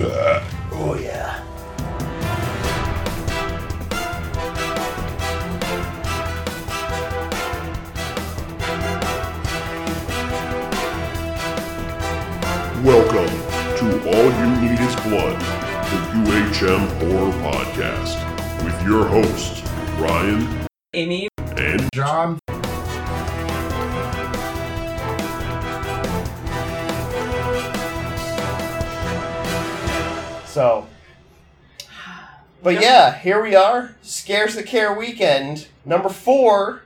Oh yeah. Welcome to All You Need Is Blood, the UHM Horror Podcast, with your hosts, Ryan Amy, and John, So, but yeah, here we are. Scares That Care weekend number four,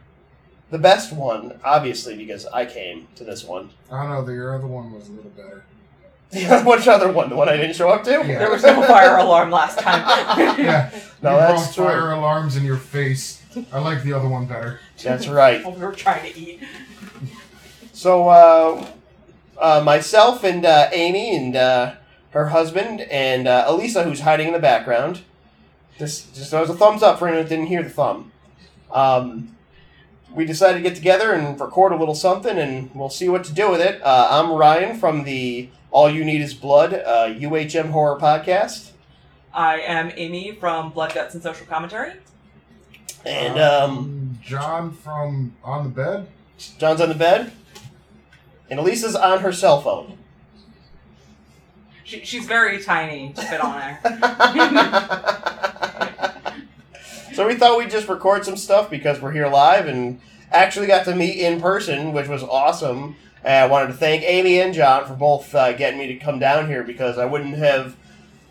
the best one, obviously because I came to this one. I don't know, the other one was a little better. Which other one? The one I didn't show up to? Yeah. there was no fire alarm last time. Yeah, No, you that's brought true. fire alarms in your face. I like the other one better. That's right. we were trying to eat. So, uh, uh, myself and uh, Amy and uh, her husband and uh, Elisa, who's hiding in the background. This just there was a thumbs up for anyone that didn't hear the thumb. Um, we decided to get together and record a little something, and we'll see what to do with it. Uh, I'm Ryan from the All You Need Is Blood uh, UHM Horror Podcast, I am Amy from Blood, Guts, and Social Commentary. and um, John from On the Bed. John's on the bed, and Elisa's on her cell phone. She, she's very tiny to fit on her. so we thought we'd just record some stuff because we're here live and actually got to meet in person, which was awesome. And I wanted to thank Amy and John for both uh, getting me to come down here because I wouldn't have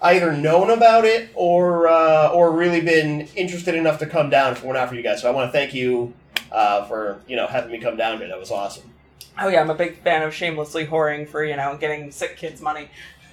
either known about it or uh, or really been interested enough to come down if it were not for you guys. So I want to thank you uh, for you know having me come down here. That was awesome. Oh yeah, I'm a big fan of shamelessly whoring for you know getting sick kids money.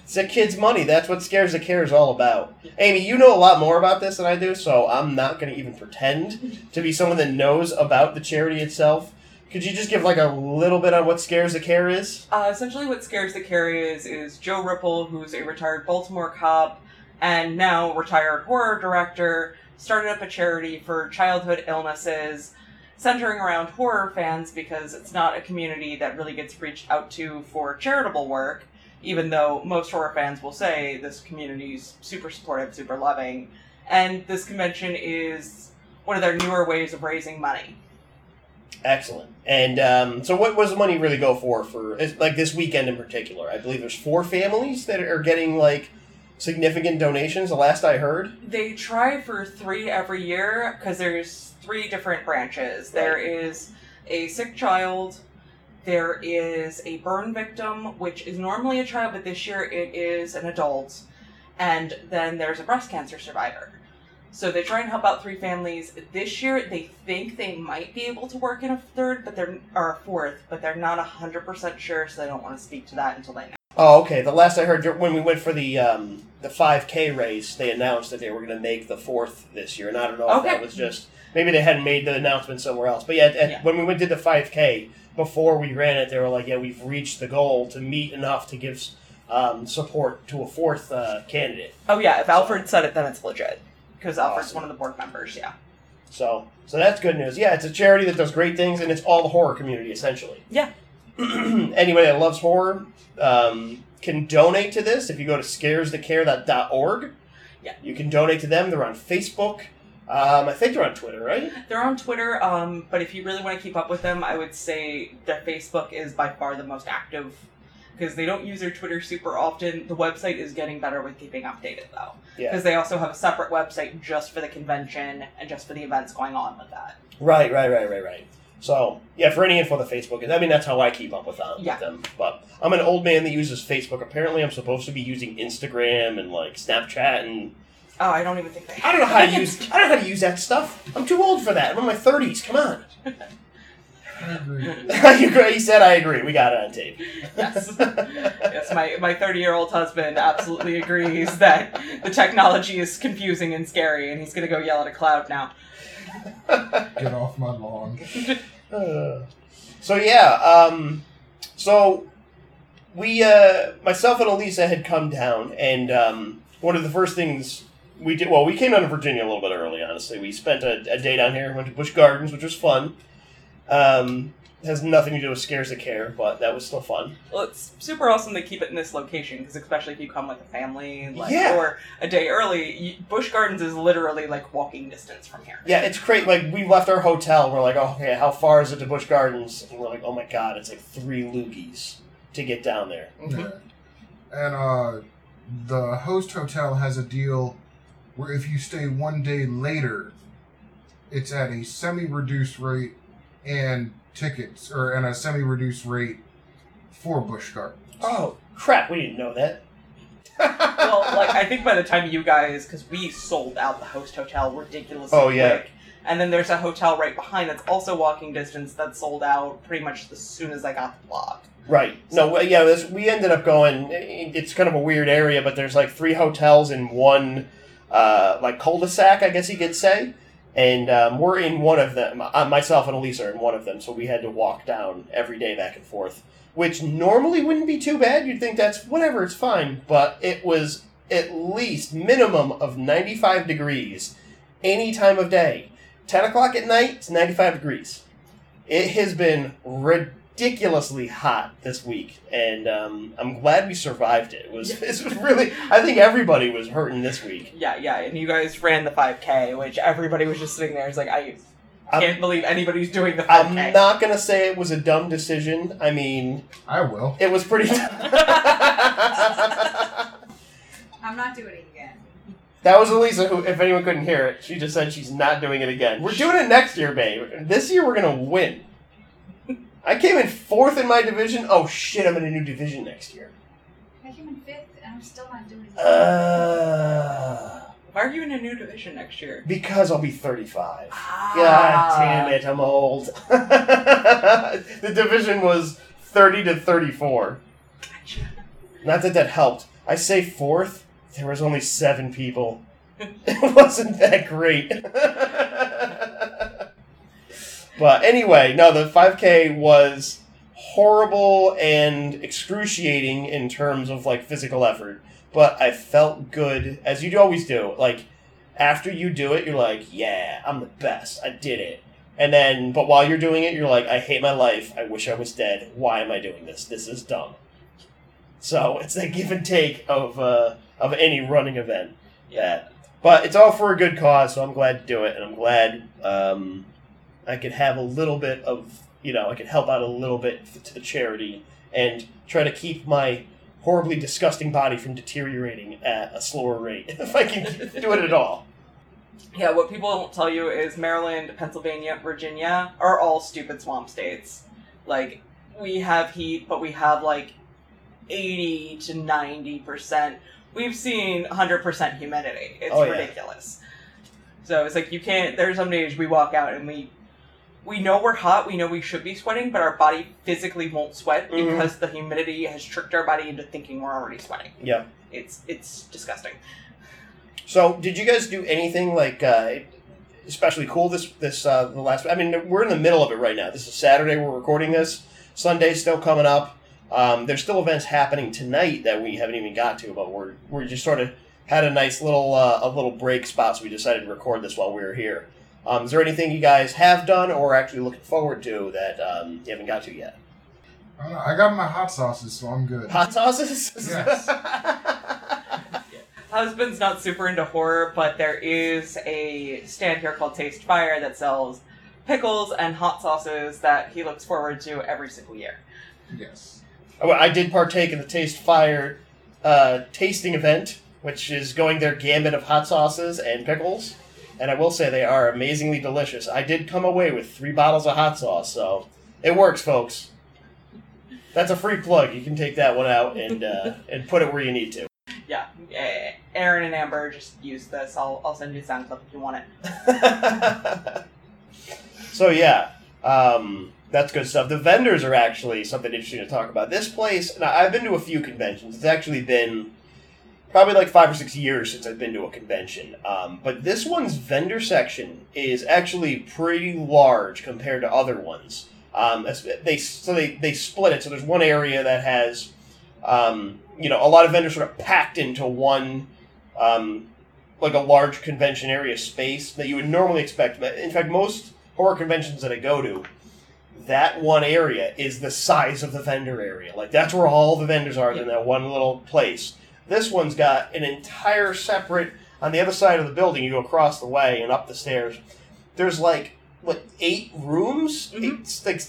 It's a kid's money. That's what Scares That Care is all about. Amy, you know a lot more about this than I do, so I'm not going to even pretend to be someone that knows about the charity itself. Could you just give like a little bit on what Scares That Care is? Uh, essentially, what scares the Care is is Joe Ripple, who's a retired Baltimore cop and now retired horror director, started up a charity for childhood illnesses, centering around horror fans because it's not a community that really gets reached out to for charitable work. Even though most horror fans will say this community's super supportive, super loving, and this convention is one of their newer ways of raising money. Excellent. And um, so, what was the money really go for? For like this weekend in particular, I believe there's four families that are getting like significant donations. The last I heard. They try for three every year because there's three different branches. There is a sick child, there is a burn victim, which is normally a child, but this year it is an adult, and then there's a breast cancer survivor. So they try and help out three families. This year they think they might be able to work in a third, but they're or a fourth, but they're not hundred percent sure, so they don't want to speak to that until they know. Oh, okay. The last I heard, when we went for the um, the 5K race, they announced that they were going to make the fourth this year, and I don't know if Okay. that was just maybe they hadn't made the announcement somewhere else. But yeah, at, Yeah. when we went did the 5K before we ran it, they were like, "Yeah, we've reached the goal to meet enough to give um, support to a fourth uh, candidate." Oh yeah, if Alfred said it, then it's legit because Alfred's Awesome. one of the board members. Yeah. So, so that's good news. Yeah, it's a charity that does great things, and it's all the horror community essentially. Yeah. Anybody that loves horror um, can donate to this if you go to scaresthecare.org. Yeah. You can donate to them. They're on Facebook. Um, I think they're on Twitter, right? They're on Twitter, um, but if you really want to keep up with them, I would say their Facebook is by far the most active because they don't use their Twitter super often. The website is getting better with keeping updated though, Yeah. because they also have a separate website just for the convention and just for the events going on with that. Right, right, right, right, right. So, yeah, for any info, the Facebook is. I mean, that's how I keep up with, them. Yeah. with them. But I'm an old man that uses Facebook. Apparently, I'm supposed to be using Instagram and like Snapchat and Oh, I don't even think they. I don't know how to use. I don't know how to use that stuff. I'm too old for that. I'm in my 30s. Come on. I agree. you agree? He said I agree. We got it on tape. Yes. yes, my my thirty year old husband absolutely agrees that the technology is confusing and scary, and he's gonna go yell at a cloud now. Get off my lawn. Uh, so yeah, um, so we, uh, myself and Elisa had come down, and um, one of the first things we did, well, we came down to Virginia a little bit early. Honestly, we spent a, a day down here, went to Busch Gardens, which was fun, Um, has nothing to do with scares of care, but that was still fun. Well, it's super awesome to keep it in this location because especially if you come with a family, like, Yeah. or a day early, you, Busch Gardens is literally like walking distance from here. Yeah, it's great. Like we left our hotel, we're like, oh, okay, how far is it to Busch Gardens? And we're like, oh my god, it's like three loogies to get down there. Yeah. And uh, the host hotel has a deal where if you stay one day later, it's at a semi-reduced rate and tickets, or and a semi-reduced rate for Busch Gardens. Oh crap, we didn't know that. well, like I think by the time you guys, because we sold out the host hotel ridiculously Oh, yeah. quick, and then there's a hotel right behind that's also walking distance that sold out pretty much as soon as I got the block. Right. No, yeah, this, we ended up going. It's kind of a weird area, but there's like three hotels in one, uh, like cul-de-sac, I guess you could say. And um, we're in one of them. Uh, myself and Elisa are in one of them, so we had to walk down every day back and forth, which normally wouldn't be too bad. You'd think that's whatever, it's fine. But it was at least minimum of 95 degrees any time of day. 10 o'clock at night, it's 95 degrees. It has been ridiculously hot this week, and um, I'm glad we survived it. It was, it was really, I think everybody was hurting this week. Yeah, yeah, and you guys ran the 5K, which everybody was just sitting there. It's like I I'm- can't believe anybody's doing the 5K. I'm not gonna say it was a dumb decision. I mean, I will. it was pretty. I'm not doing it again. that was Elisa, who, if anyone couldn't hear it, she just said she's not doing it again. We're doing it next year, babe. This year we're gonna win. I came in fourth in my division. Oh shit, I'm in a new division next year. I came in fifth, and I'm still not doing it. Uh, Why are you in a new division next year? because I'll be 35. Ah. God damn it, I'm old. the division was 30 to 34. Not that that helped. I say fourth, there was only seven people. It wasn't that great. but anyway, no, the 5K was horrible and excruciating in terms of like physical effort. But I felt good, as you always do. Like, after you do it, you're like, yeah, I'm the best. I did it. And then, but while you're doing it, you're like, I hate my life. I wish I was dead. Why am I doing this? This is dumb. So it's that give and take of uh, of any running event. Yeah, but it's all for a good cause, so I'm glad to do it, and I'm glad um, I could have a little bit of you know I could help out a little bit to the charity and try to keep my horribly disgusting body from deteriorating at a slower rate if I can do it at all. Yeah, what people don't tell you is Maryland, Pennsylvania, Virginia are all stupid swamp states. Like, we have heat, but we have like 80 to 90%. We've seen 100% humidity. It's Oh, yeah. ridiculous. So it's like you can't, there's some days we walk out and we. We know we're hot, we know we should be sweating, but our body physically won't sweat Mhm. because the humidity has tricked our body into thinking we're already sweating. Yeah. It's it's disgusting. So, did you guys do anything like uh, especially cool this this uh, the last? I mean, we're in the middle of it right now. This is Saturday. We're recording this. Sunday's still coming up. Um, there's still events happening tonight that we haven't even got to, but we're we're just sort of had a nice little uh, a little break spot, so we decided to record this while we were here. Um, is there anything you guys have done or are actually looking forward to that um, you haven't got to yet? I, know, I got my hot sauces, so I'm good. Hot sauces. Yes. Husband's not super into horror, but there is a stand here called Taste Fire that sells pickles and hot sauces that he looks forward to every single year. Yes. Oh, I did partake in the Taste Fire uh, tasting event, which is going their gambit of hot sauces and pickles. And I will say they are amazingly delicious. I did come away with three bottles of hot sauce, so it works, folks. That's a free plug. You can take that one out and uh, and put it where you need to. Yeah, eh, Aaron and Amber just use this. I'll, I'll send you a sound clip if you want it. so yeah, um, that's good stuff. The vendors are actually something interesting to talk about. This place, now I've been to a few conventions. It's actually been probably like five or six years since I've been to a convention. Um, but this one's vendor section is actually pretty large compared to other ones. Um, they so they, they split it. So there's one area that has, um, you know, a lot of vendors sort of packed into one, um, like a large convention area space that you would normally expect. But in fact, most horror conventions that I go to, that one area is the size of the vendor area. Like that's where all the vendors are in that one little place. This one's got an entire separate on the other side of the building. You go across the way and up the stairs. There's like what eight rooms, Mhm. eight, like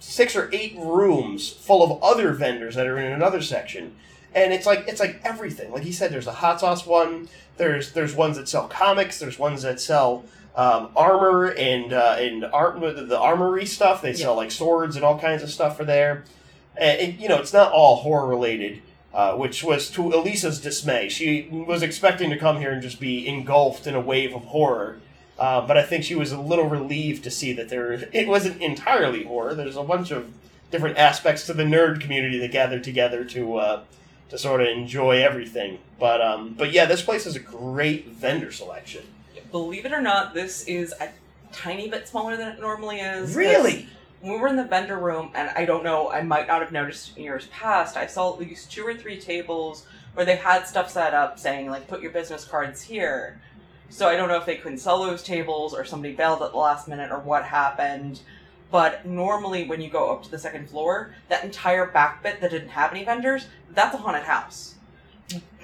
six or eight rooms full of other vendors that are in another section, and it's like it's like everything. Like he said, there's a hot sauce one. There's there's ones that sell comics. There's ones that sell um, armor and uh, and art the armory stuff. They sell like swords and all kinds of stuff for there. And it, you know, it's not all horror related, uh, which was to Elisa's dismay. She was expecting to come here and just be engulfed in a wave of horror. Uh, but I think she was a little relieved to see that there it wasn't entirely horror. There's a bunch of different aspects to the nerd community that gathered together to uh, to sort of enjoy everything. But um, but yeah, this place has a great vendor selection. Believe it or not, this is a tiny bit smaller than it normally is. Really? When we were in the vendor room, and I don't know, I might not have noticed in years past, I saw at least two or three tables where they had stuff set up saying, like, put your business cards here. So I don't know if they couldn't sell those tables or somebody bailed at the last minute or what happened. But normally, when you go up to the second floor, that entire back bit that didn't have any vendors, that's a haunted house.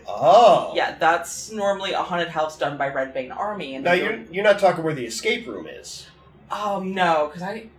Oh. Yeah, that's normally a haunted house done by Red Bane Army. And Now you're you're not talking where the escape room is. Um, no, because I, I don't think-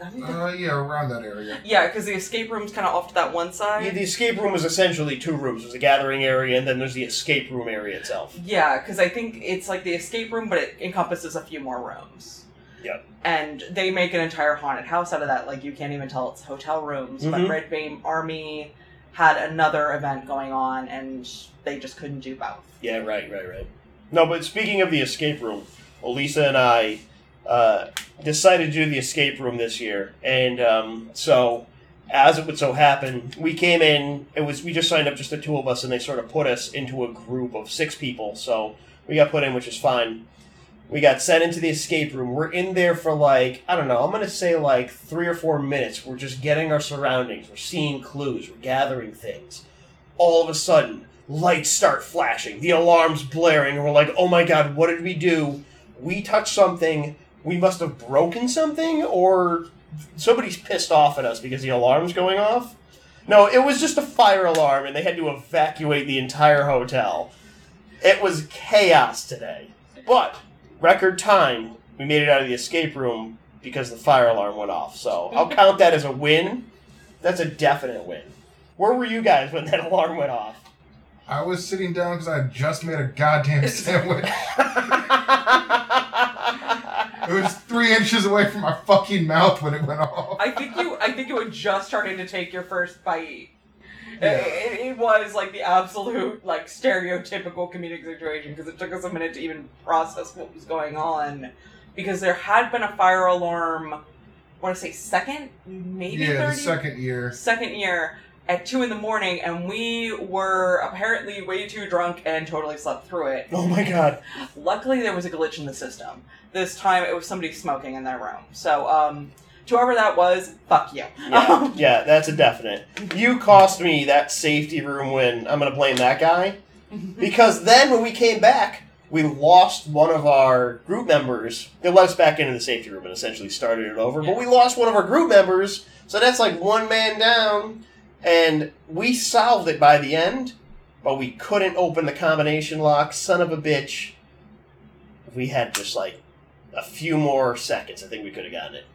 Uh, yeah, around that area. yeah, because the escape room's kind of off to that one Yeah, side. the escape room is essentially two rooms. There's a gathering area, and then there's the escape room area itself. Yeah, because I think it's like the escape room, but it encompasses a few more rooms. Yep. And they make an entire haunted house out of that. Like you can't even tell it's hotel rooms. But Mhm. Red Bane Army had another event going on, and they just couldn't do both. Yeah, right, right, right. No, but speaking of the escape room, Elisa and I uh, decided to do the escape room this year, and um, so as it would so happen, we came in. It was we just signed up, just the two of us, and they sort of put us into a group of six people. So we got put in, which is fine. We got sent into the escape room. We're in there for like I don't know. I'm gonna say like three or four minutes. We're just getting our surroundings. We're seeing clues. We're gathering things. All of a sudden, lights start flashing. The alarms blaring, and we're like, "Oh my god, what did we do? We touched something. We must have broken something, or somebody's pissed off at us because the alarm's going off." No, it was just a fire alarm, and they had to evacuate the entire hotel. It was chaos today. But record time, we made it out of the escape room because the fire alarm went off. So I'll count that as a win. That's a definite win. Where were you guys when that alarm went off? I was sitting down because I had just made a goddamn sandwich. It was three inches away from my fucking mouth when it went off. I think you. I think you were just starting to take your first bite. Yeah. It, it, it was like the absolute like stereotypical comedic situation because it took us a minute to even process what was going on because there had been a fire alarm. I want to say second, maybe yeah, the second year. second year at two in the morning, and we were apparently way too drunk and totally slept through it. oh my god. Luckily, there was a glitch in the system. This time, it was somebody smoking in their room. So, um, to whoever that was, fuck you. Yeah, yeah, that's a definite. You cost me that safety room win. I'm gonna blame that guy because then when we came back, we lost one of our group members. They let us back into the safety room and essentially started it over. But we lost one of our group members, so that's like one man down. And we solved it by the end, but we couldn't open the combination lock. Son of a bitch. If we had just like a few more seconds, I think we could have gotten it.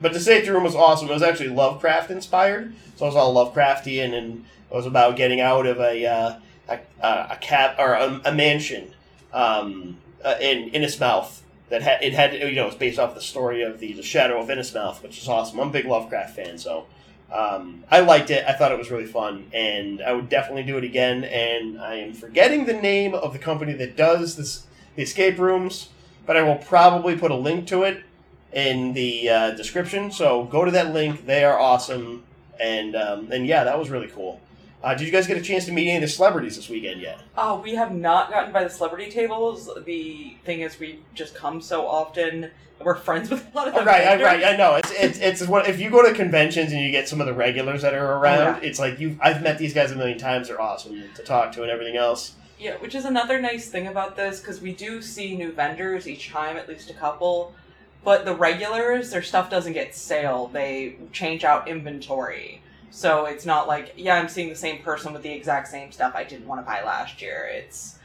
But the safety room was awesome. It was actually Lovecraft inspired, so it was all Lovecraftian, and it was about getting out of a uh, a, a, or a, a mansion um, uh, in Innsmouth that it had you know it's based off the story of the, the Shadow of Innsmouth, which is awesome. I'm a big Lovecraft fan, so um, I liked it. I thought it was really fun, and I would definitely do it again. And I am forgetting the name of the company that does this the escape rooms, but I will probably put a link to it in the uh, description. So go to that link; they are awesome, and um, and yeah, that was really cool. Uh, did you guys get a chance to meet any of the celebrities this weekend yet? Oh, we have not gotten by the celebrity tables. The thing is, we just come so often. We're friends with a lot of Oh, the right, I, right. I know. It's it's it's what if you go to conventions and you get some of the regulars that are around. Oh, yeah. It's like you. I've met these guys a million times. They're awesome to talk to and everything else. Yeah, which is another nice thing about this because we do see new vendors each time, at least a couple. But the regulars, their stuff doesn't get sale. They change out inventory. So it's not like, yeah, I'm seeing the same person with the exact same stuff I didn't want to buy last year. It's,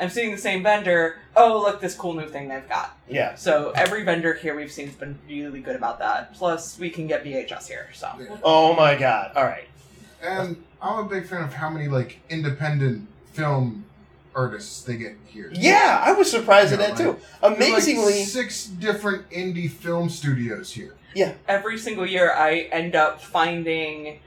I'm seeing the same vendor. Oh, look, this cool new thing they've got. Yeah. So every vendor here we've seen has been really good about that. Plus, we can get VHS here. So Yeah. Oh my god. All right. And I'm a big fan of how many like independent film artists they get here. Yeah, I was surprised at Yeah, that too. There are, like, Amazingly, six different indie film studios here. Yeah. Every single year I end up finding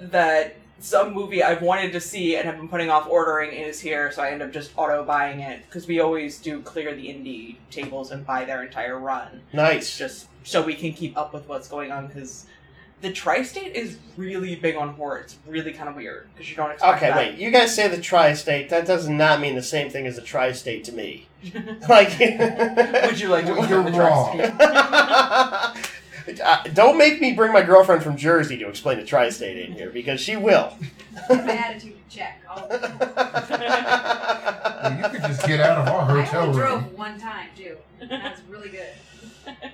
that some movie I've wanted to see and have been putting off ordering is here, so I end up just auto buying it because we always do clear the indie tables and buy their entire run, nice. just so we can keep up with what's going on. Because the tri-state is really big on horror. It's really kind of weird because you don't expect Okay, that. wait. You guys say the tri-state. That does not mean the same thing as the tri-state to me. Like, Would you like to Well, look the wrong. tri-state? Uh, don't make me bring my girlfriend from Jersey to explain the tri-state in here because she will. My attitude check. I'll- Well, you could just get out of our I hotel only room. drove one time too. That's really good.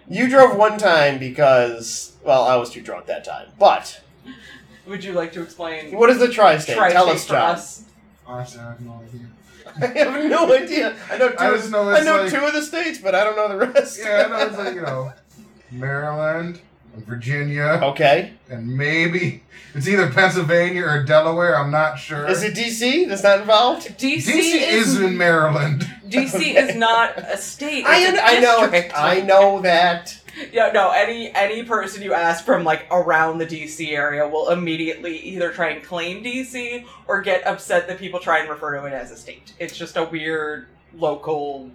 you drove one time because, well, I was too drunk that time. But Would you like to explain what is the tri-state? tri-state Tell us, for John. us? Honestly, I have no idea. I have no idea. I know two. I just know I it's know like- two of the states, but I don't know the rest. Yeah, I know it's like you know, Maryland and Virginia, Okay. and maybe it's either Pennsylvania or Delaware. I'm not sure. Is it DC? That's not involved. DC, DC is is in Maryland. DC Okay. is not a state. I, it's a I know. I know that. Yeah, no. Any any person you ask from like around the DC area will immediately either try and claim DC or get upset that people try and refer to it as a state. It's just a weird local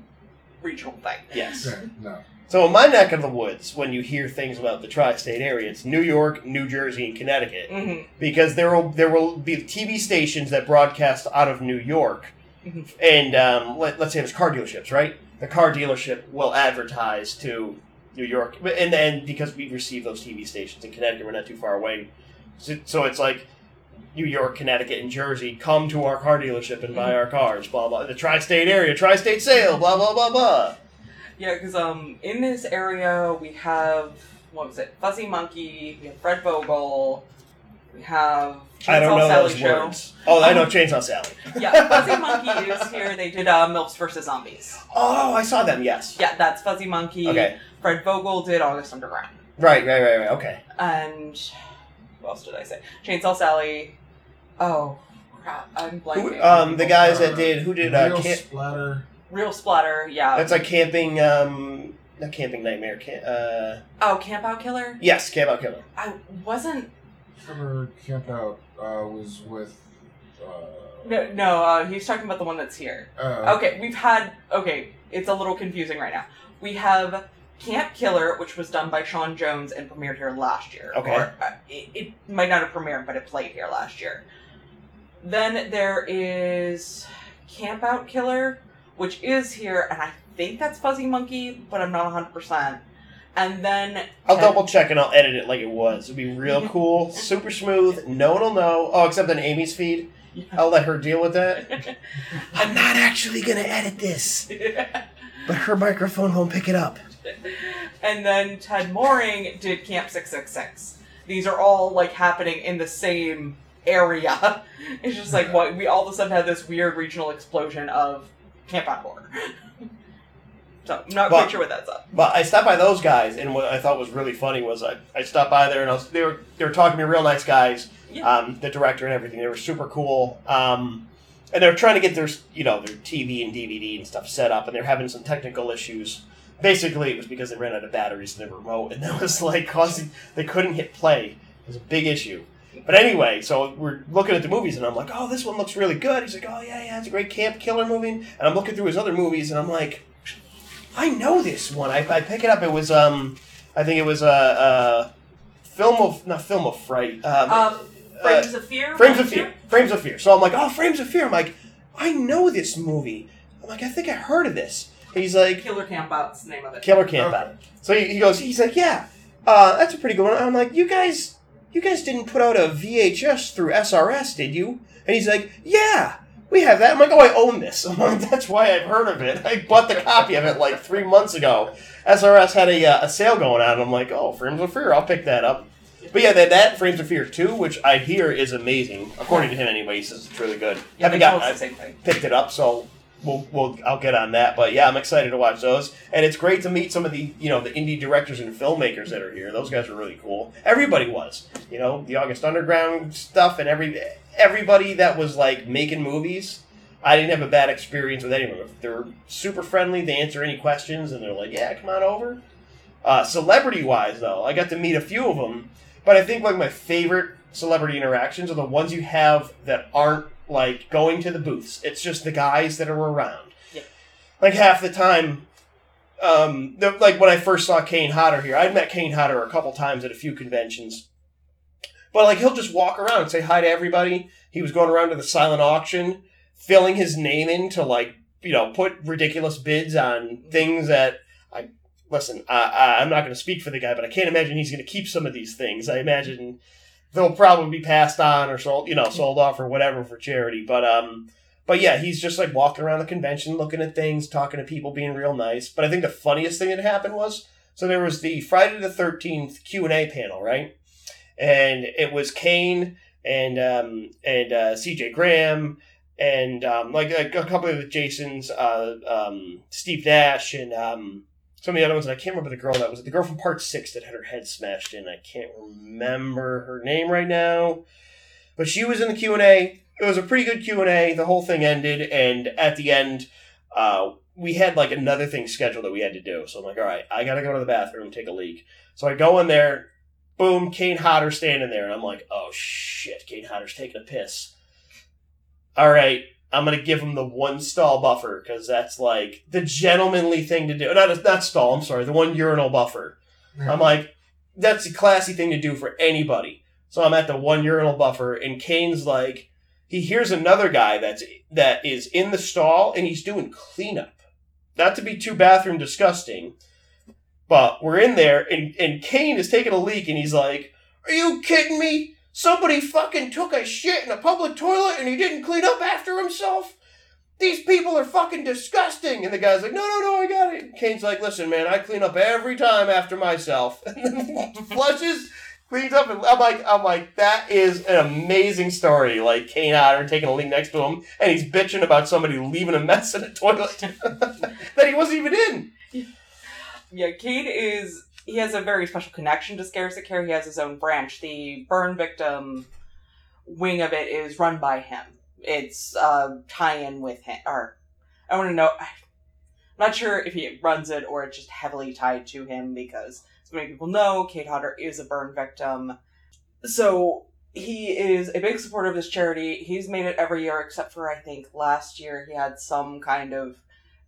regional thing. Yes. Yeah, no. So in my neck of the woods, when you hear things about the tri-state area, it's New York, New Jersey, and Connecticut, hmm because there will there will be TV stations that broadcast out of New York, Mhm. and um, let, let's say there's car dealerships, right? The car dealership will advertise to New York, and then because we receive those TV stations in Connecticut, we're not too far away, so, so it's like. New York, Connecticut, and Jersey come to our car dealership and buy our cars. Blah blah. The tri-state area, tri-state sale. Blah blah blah blah. Yeah, because um, in this area we have what was it? Fuzzy Monkey. We have Fred Vogel. We have I don't Chainsaw know Sally those Show. words. Oh, I know Chainsaw Sally. Yeah, Fuzzy Monkey is here. They did uh, Milfs versus Zombies. Oh, I saw them. Yes. Yeah, that's Fuzzy Monkey. Okay. Fred Vogel did August Underground. Right. Right. Right. Right. Okay. And what else did I say? Chainsaw Sally. Oh crap! I'm blanking. Who, um, the guys that did who did uh, Real camp, splatter. Real splatter. Yeah. that's like camping. Um, not camping nightmare. Camp, uh, oh, Camp Out Killer. yes, camp out killer. I wasn't. Trevor Camp Out uh, was with. Uh, No, no. Uh, he's talking about the one that's here. uh, Okay, we've had. Okay, it's a little confusing right now. We have Camp Killer, which was done by Sean Jones and premiered here last year. Okay. Or, uh, it, it might not have premiered, but it played here last year. Then there is Camp Out Killer, which is here, and I think that's Fuzzy Monkey, but I'm not 100%. And then. I'll Ted- double check and I'll edit it like it was. It'd be real cool, super smooth. No one will know. Oh, except on Amy's feed. I'll let her deal with that. I'm not actually gonna edit this, but her microphone won't pick it up. and then Ted Mooring did Camp 666. These are all like happening in the same area. It's just like what we all of a sudden had this weird regional explosion of Camp Out Horror. so I'm not But- quite sure what that's up. But I stopped by those guys, and what I thought was really funny was I, I stopped by there and I was they were they were talking to me real nice guys, Yeah. um, the director and everything. They were super cool, um, and they were trying to get their you know their TV and DVD and stuff set up, and they're having some technical issues. Basically, it was because they ran out of batteries in their remote, and that was like causing they couldn't hit play. It was a big issue. But anyway, so we're looking at the movies, and I'm like, "Oh, this one looks really good." He's like, "Oh yeah, yeah, it's a great camp killer movie." And I'm looking through his other movies, and I'm like, I know this one. I, I pick it up. It was um, I think it was a uh, uh, film of not film of fright. Um, Um, Frames of Fear. Frames of two? Fear. Frames of Fear. So I'm like, oh, Frames of Fear. I'm like, I know this movie. I'm like, I think I heard of this. He's like, Killer Camp Out's the name of it. Killer Camp Out. So he, he goes, he's like, yeah, uh, that's a pretty good one. I'm like, you guys, you guys didn't put out a VHS through SRS, did you? And he's like, yeah, we have that. I'm like, oh, I own this. I'm like, that's why I've heard of it. I bought the copy of it like three months ago. SRS had a, uh, a sale going on. I'm like, oh, Frames of Fear, I'll pick that up. But yeah, that, that Frames of Fear 2, which I hear is amazing, according to him anyway, he says it's really good. Yeah, Haven't got- us the same thing. picked it up, so we'll, we'll I'll get on that. But yeah, I'm excited to watch those, and it's great to meet some of the you know the indie directors and filmmakers that are here. Those guys are really cool. Everybody was, you know, the August Underground stuff, and every everybody that was like making movies. I didn't have a bad experience with anyone. They're super friendly. They answer any questions, and they're like, "Yeah, come on over." Uh, celebrity wise, though, I got to meet a few of them, but I think like my favorite celebrity interactions are the ones you have that aren't like going to the booths. It's just the guys that are around. Yeah. Like half the time, um, the, like when I first saw Kane Hodder here, I'd met Kane Hodder a couple times at a few conventions. But like he'll just walk around and say hi to everybody. He was going around to the silent auction, filling his name in to like you know put ridiculous bids on things that I listen. I, I, I'm not going to speak for the guy, but I can't imagine he's going to keep some of these things. I imagine they'll probably be passed on or sold, you know, sold off or whatever for charity. But um, but yeah, he's just like walking around the convention, looking at things, talking to people, being real nice. But I think the funniest thing that happened was so there was the Friday the Thirteenth Q and A panel, right? And it was Kane and um and uh, C.J. Graham and um, like, like a couple of the Jasons, uh, um, Steve Dash, and um, some of the other ones. And I can't remember the girl that was the girl from Part Six that had her head smashed in. I can't remember her name right now, but she was in the Q and A. It was a pretty good Q and A. The whole thing ended, and at the end, uh, we had like another thing scheduled that we had to do. So I'm like, all right, I gotta go to the bathroom take a leak. So I go in there. Boom, Kane Hodder standing there, and I'm like, oh shit, Kane Hodder's taking a piss all right, I'm gonna give him the one stall buffer because that's like the gentlemanly thing to do. Not not stall. I'm sorry, the one urinal buffer. I'm like, that's a classy thing to do for anybody. So I'm at the one urinal buffer, and Kane's like, he hears another guy that's that is in the stall, and he's doing cleanup. Not to be too bathroom disgusting, but we're in there, and and Kane is taking a leak, and he's like, "Are you kidding me? Somebody fucking took a shit in a public toilet, and he didn't clean up after himself." These people are fucking disgusting. And the guy's like, no, no, no, I got it. Kane's like, listen, man, I clean up every time after myself. And then flushes, cleans up, and I'm like, I'm like, that is an amazing story. Like Kane Hodder taking a leak next to him, and he's bitching about somebody leaving a mess in a toilet that he wasn't even in. Yeah, Kane is he has a very special connection to Scares That Care. He has his own branch. The burn victim wing of it is run by him. It's uh, tie-in with him, or I want to know. I'm not sure if he runs it or it's just heavily tied to him because so many people know Kane Hodder is a burn victim. So he is a big supporter of this charity. He's made it every year except for I think last year he had some kind of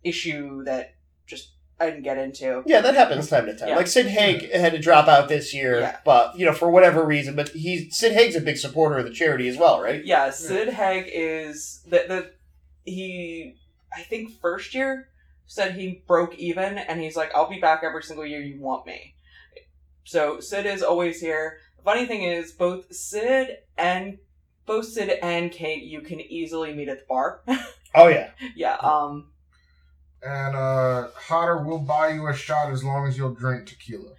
issue that just I didn't get into. Yeah, that happens time to time. Yeah. Like Sid Haig had to drop out this year, Yeah. but you know for whatever reason. But he's Sid Haig's a big supporter of the charity as well, right? Yeah, Sid Haig is the the he I think first year said he broke even and he's like, I'll be back every single year you want me. So Sid is always here. The funny thing is both Sid and both Sid and Kane you can easily meet at the bar. Oh yeah. yeah, um And uh, Hodder will buy you a shot as long as you'll drink tequila.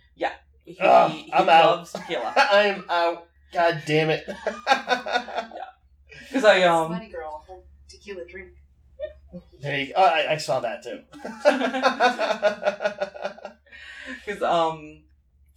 he, Ugh, he I'm out. loves tequila. I'm out. God damn it. Because I um Money girl, whole tequila drink. there you go. Oh, I, I saw that too. Because, um,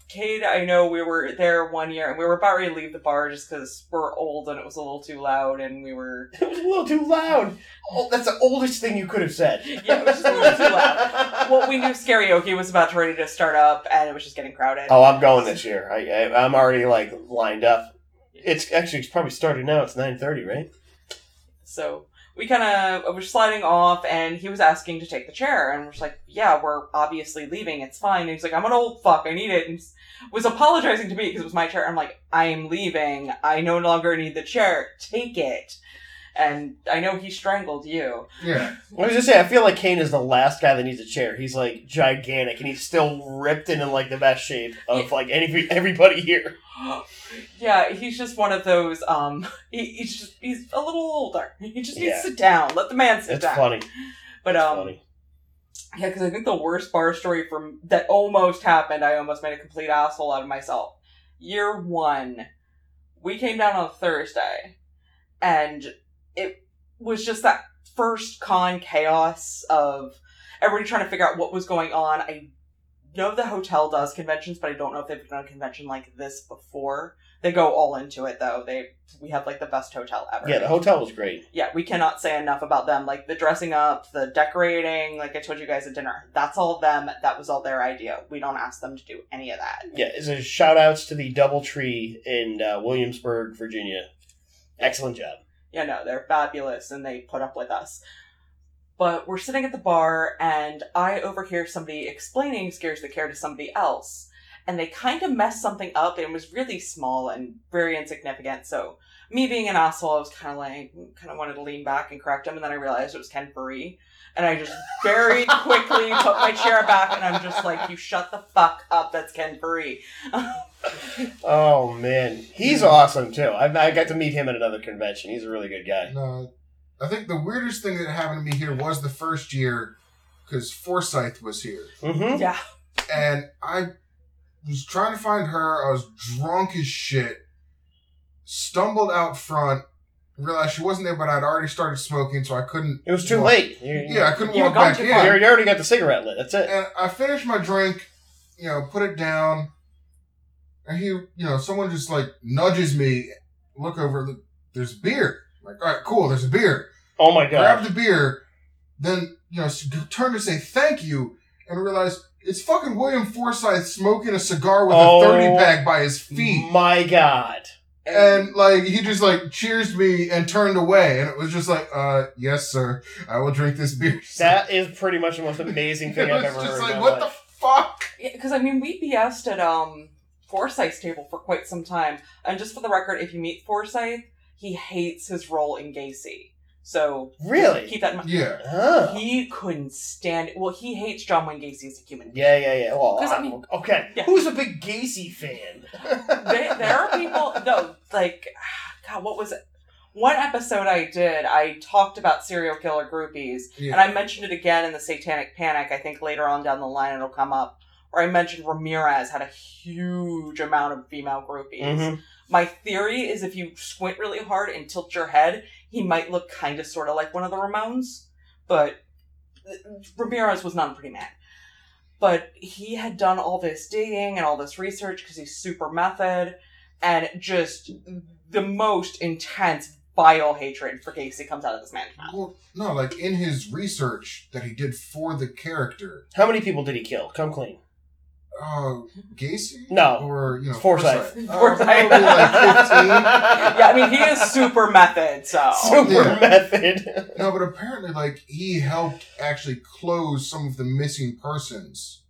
Kane, I know we were there one year and we were about ready to leave the bar just because we're old and it was a little too loud and we were. it was a little too loud. Oh, that's the oldest thing you could have said. Yeah, it was just a little too loud. Well, we knew karaoke was about to ready to start up and it was just getting crowded. Oh, I'm going this year. I, I I'm already like lined up. It's actually it's probably started now. It's nine thirty, right? So we kind of uh, were sliding off and he was asking to take the chair and we're just like, yeah, we're obviously leaving. It's fine. And he's like, I'm an old fuck. I need it. And was apologizing to me because it was my chair. I'm like, I am leaving. I no longer need the chair. Take it. And I know he strangled you. Yeah. I was just saying, I feel like Kane is the last guy that needs a chair. He's like gigantic, and he's still ripped and in like the best shape of like any everybody here. yeah, he's just one of those. Um, he, he's just he's a little older. He just needs Yeah. to sit down. Let the man sit It's down. funny. But It's um, funny. Yeah, because I think the worst bar story from that almost happened, I almost made a complete asshole out of myself. Year one, we came down on Thursday, and it was just that first con chaos of everybody trying to figure out what was going on. I know the hotel does conventions, but I don't know if they've done a convention like this before. They go all into it though. They we have like the best hotel ever. Yeah, the hotel was great. yeah, we cannot say enough about them. Like the dressing up, the decorating, like I told you guys at dinner. That's all them. That was all their idea. We don't ask them to do any of that. Yeah, a shout outs to the Doubletree in uh, Williamsburg, Virginia. Excellent job. Yeah, know, they're fabulous and they put up with us. But we're sitting at the bar and I overhear somebody explaining Scares That Care to somebody else. And they kind of messed something up and it was really small and very insignificant. So me being an asshole, I was kind of like, kind of wanted to lean back and correct him. And then I realized it was Ken Foree. And I just very quickly put my chair back and I'm just like, you shut the fuck up. That's Ken Foree. Oh man, he's awesome too. I, I got to meet him at another convention. He's a really good guy. No, I think the weirdest thing that happened to me here was the first year because Forsythe was here. Mm-hmm. yeah. and I was trying to find her. I was drunk as shit. Stumbled out front, realized she wasn't there, but I'd already started smoking, so I couldn't. It was too walk- late. You, Yeah, I couldn't walk back in. You far. already you already got the cigarette lit. That's it. And I finished my drink, you know, put it down, and he, you know, someone just like nudges me. Look over. Look, there's beer. I'm like, all right, cool. There's a beer. Oh my god! grab the beer, then you know turn to say thank you, and realize it's fucking William Forsythe smoking a cigar with Oh. a thirty pack by his feet, My god. And like he just like cheers me and turned away, and it was just like, uh, yes, sir, I will drink this beer. That is pretty much the most amazing it thing was I've ever just heard. like, in my what life. the fuck? Yeah, because I mean, we BS'd at um Forsythe's table for quite some time, and just for the record, if you meet Forsythe, he hates his role in Gacy. So Really? keep that in mind. Yeah, Huh. He couldn't stand. It. Well, he hates John Wayne Gacy as a human. being. Yeah, yeah, yeah. Well, 'Cause, I I- mean- okay. Yeah. Who's a big Gacy fan? They, there are people. No, like God, what was it? One episode I did, I talked about serial killer groupies, yeah. and I mentioned it again in the Satanic Panic. I think later on down the line it'll come up. Where I mentioned Ramirez had a huge amount of female groupies. Mhm. My theory is if you squint really hard and tilt your head, he might look kind of sort of like one of the Ramones. But Ramirez was not a pretty man. But he had done all this digging and all this research because he's super method and just the most intense, vile hatred for Gacy comes out of this man's mouth. Well, no, like in his research that he did for the character, How many people did he kill? Come clean. Uh, Gacy, No. or you know, Forsythe. Forsythe, Uh, Forsythe. like fifteen. Yeah, I mean, he is super method, so. Super Yeah. method. No, but apparently, like he helped actually close some of the missing persons.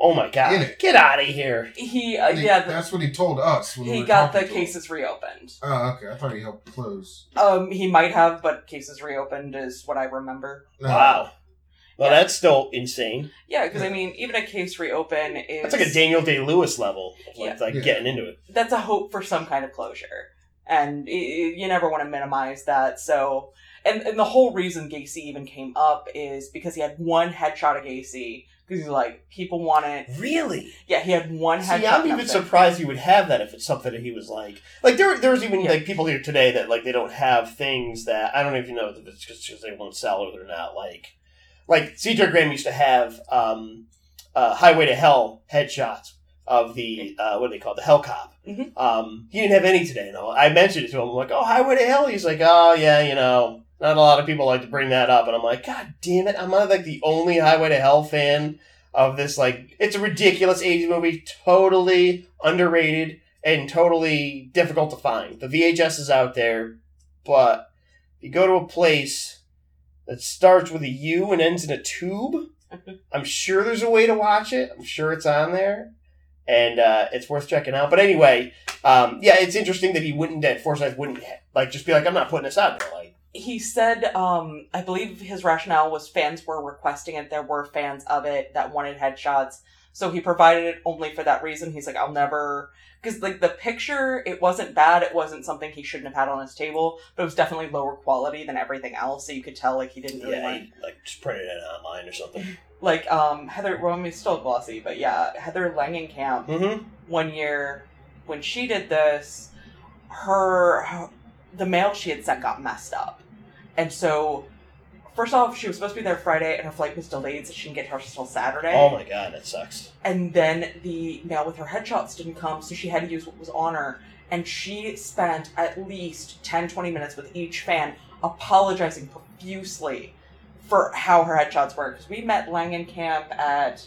Oh my god. Get out of here. He, uh, He- yeah, the, that's what he told us. When we he were got the talking to him. cases reopened. Oh, okay. I thought he helped close. Um, he might have, but cases reopened is what I remember. No. Wow. Well, Yeah. that's still insane. Yeah, because I mean, even a case reopen is That's like a Daniel Day Lewis level. Like, Yeah. like Yeah. getting into it. that's a hope for some kind of closure, and i i- you never want to minimize that. So, and and the whole reason Gacy even came up is because he had one headshot of Gacy because he's like people want it. Really? Yeah, he had one headshot. See, I'm even surprised he would have that if it's something that he was like. Like there, there's even Yeah. like people here today that like they don't have things that I don't even know if it's just because they won't sell or they're not. Like, like C.J. Graham used to have um, uh, Highway to Hell headshots of the uh, what do they call it? the Hell Cop. Mhm. Um, he didn't have any today. No, I mentioned it to him. I'm like, oh, Highway to Hell. He's like, oh yeah, you know, not a lot of people like to bring that up. And I'm like, God damn it, I'm not like the only Highway to Hell fan of this. Like, it's a ridiculous '80s movie, totally underrated and totally difficult to find. The VHS is out there, but if you go to a place that starts with a U and ends in a tube, I'm sure there's a way to watch it. I'm sure it's on there, and uh, it's worth checking out. But anyway, um, yeah, it's interesting that he wouldn't, that Forsythe wouldn't like just be like, I'm not putting this out there. Like, he said, um, I believe his rationale was fans were requesting it. There were fans of it that wanted headshots. So he provided it only for that reason. He's like, I'll never, because like the picture, it wasn't bad. It wasn't something he shouldn't have had on his table, but it was definitely lower quality than everything else. So you could tell like he didn't really Yeah, want he, like just printed it online or something. like um Heather. Well, I mean, it's still glossy, but yeah, Heather Langenkamp Mm-hmm. one year when she did this, her, her the mail she had sent got messed up, and so first off, she was supposed to be there Friday, and her flight was delayed, so she didn't get hers till Saturday. Oh my god, that sucks. And then the mail with her headshots didn't come, so she had to use what was on her. And she spent at least 10, 20 minutes with each fan apologizing profusely for how her headshots were. Because we met Langenkamp at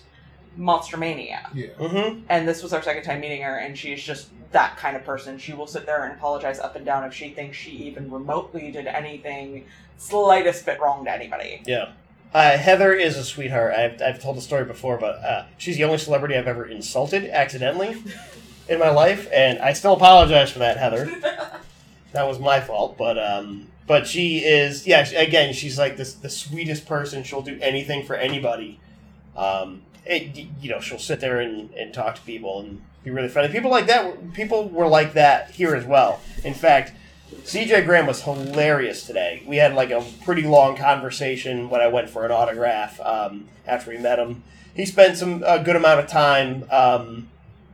Monster Mania. Yeah. Mm-hmm. And this was our second time meeting her, and she's just that kind of person. She will sit there and apologize up and down if she thinks she even remotely did anything slightest bit wrong to anybody. Yeah. Uh, Heather is a sweetheart. I've, I've told the story before, but uh, she's the only celebrity I've ever insulted accidentally in my life, and I still apologize for that, Heather. that was my fault, but um, but she is yeah. she- Again, she's like this the sweetest person. She'll do anything for anybody. Um, it, you know, she'll sit there and, and talk to people and be really funny. People like that. People were like that here as well. In fact, CJ Graham was hilarious today. We had like a pretty long conversation when I went for an autograph um, after we met him. He spent some a good amount of time um,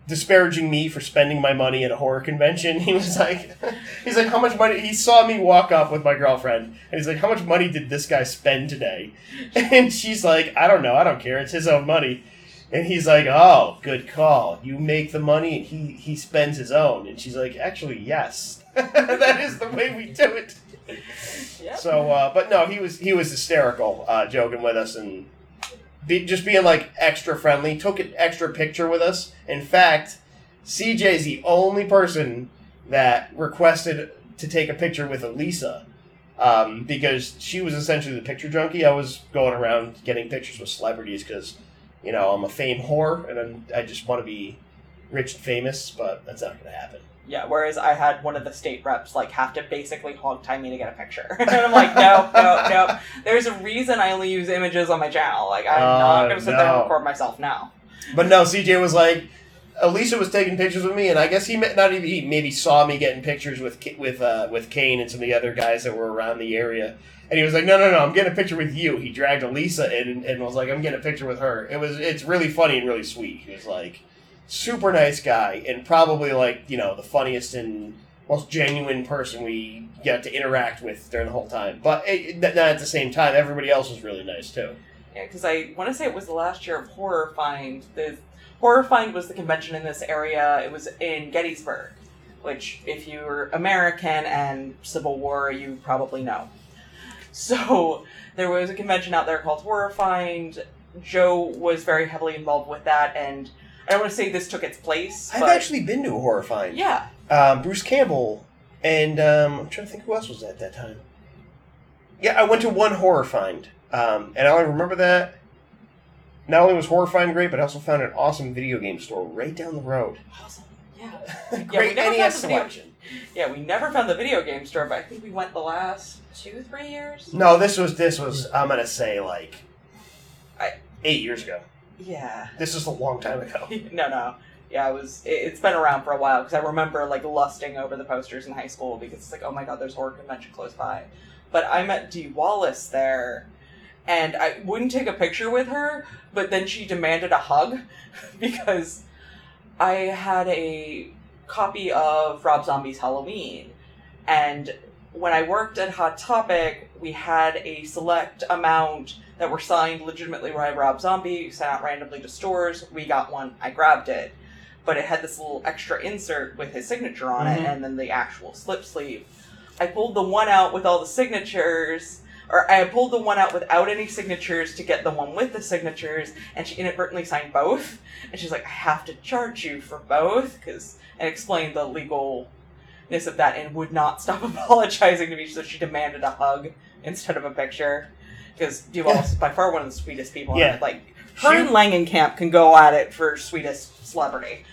disparaging me for spending my money at a horror convention. He was like, he's like, how much money? He saw me walk up with my girlfriend, and he's like, how much money did this guy spend today? And she's like, I don't know, I don't care. It's his own money. And he's like, "Oh, good call. You make the money, and he he spends his own." And she's like, "Actually, yes, that is the way we do it." Yep. So, uh, but no, he was he was hysterical, uh, joking with us and be, just being like extra friendly. Took an extra picture with us. In fact, CJ is the only person that requested to take a picture with Elisa. Um, because she was essentially the picture junkie. I was going around getting pictures with celebrities because, you know, I'm a fame whore and I'm, I just want to be rich and famous, but that's not going to happen. Yeah, whereas I had one of the state reps like have to basically hog tie me to get a picture. and I'm like, no, no, no. There's a reason I only use images on my channel. Like I'm Oh, not ah, gonna sit there and record myself now. But no, CJ was like, Alicia was taking pictures with me, and I guess he ma- not even he maybe saw me getting pictures with with uh, with Kane and some of the other guys that were around the area, and he was like, no, no, no, I'm getting a picture with you. He dragged Elisa in and, and was like, I'm getting a picture with her. It was it's really funny and really sweet. He was like, super nice guy, and probably like you know the funniest and most genuine person we got to interact with during the whole time. But it, not at the same time, everybody else was really nice too. Yeah, because I want to say it was the last year of Horror Find. The Horror Find was the convention in this area. It was in Gettysburg, which, if you're American and Civil War, you probably know. So there was a convention out there called Horror Find. Joe was very heavily involved with that, and I don't want to say this took its place. I've but actually been to a horror find. yeah, um, Bruce Campbell, and um, I'm trying to think who else was at that time. Yeah, I went to one horror find, um, and I only remember that. Not only was Horror Find great, but I also found an awesome video game store right down the road. awesome. Yeah, great never NES selection. yeah. We never found the video game store, but I think we went the last two, three years. No, this was this was I'm gonna say like I- eight years ago. Yeah. This is a long time ago. no, no. Yeah, it was. It, it's been around for a while because I remember like lusting over the posters in high school because it's like, oh my god, there's a horror convention close by. But I met Dee Wallace there, and I wouldn't take a picture with her, but then she demanded a hug because I had a copy of Rob Zombie's Halloween, and when I worked at Hot Topic, we had a select amount that were signed legitimately by Rob Zombie, sent out randomly to stores. We got one, I grabbed it. But it had this little extra insert with his signature on it Mhm. and then the actual slip sleeve. I pulled the one out with all the signatures, or I pulled the one out without any signatures to get the one with the signatures, and she inadvertently signed both. And she's like, I have to charge you for both, because, and explained the legalness of that and would not stop apologizing to me, so she demanded a hug instead of a picture. Because Wallace is by far one of the sweetest people. Yeah. Like, her She- and Langenkamp can go at it for sweetest celebrity.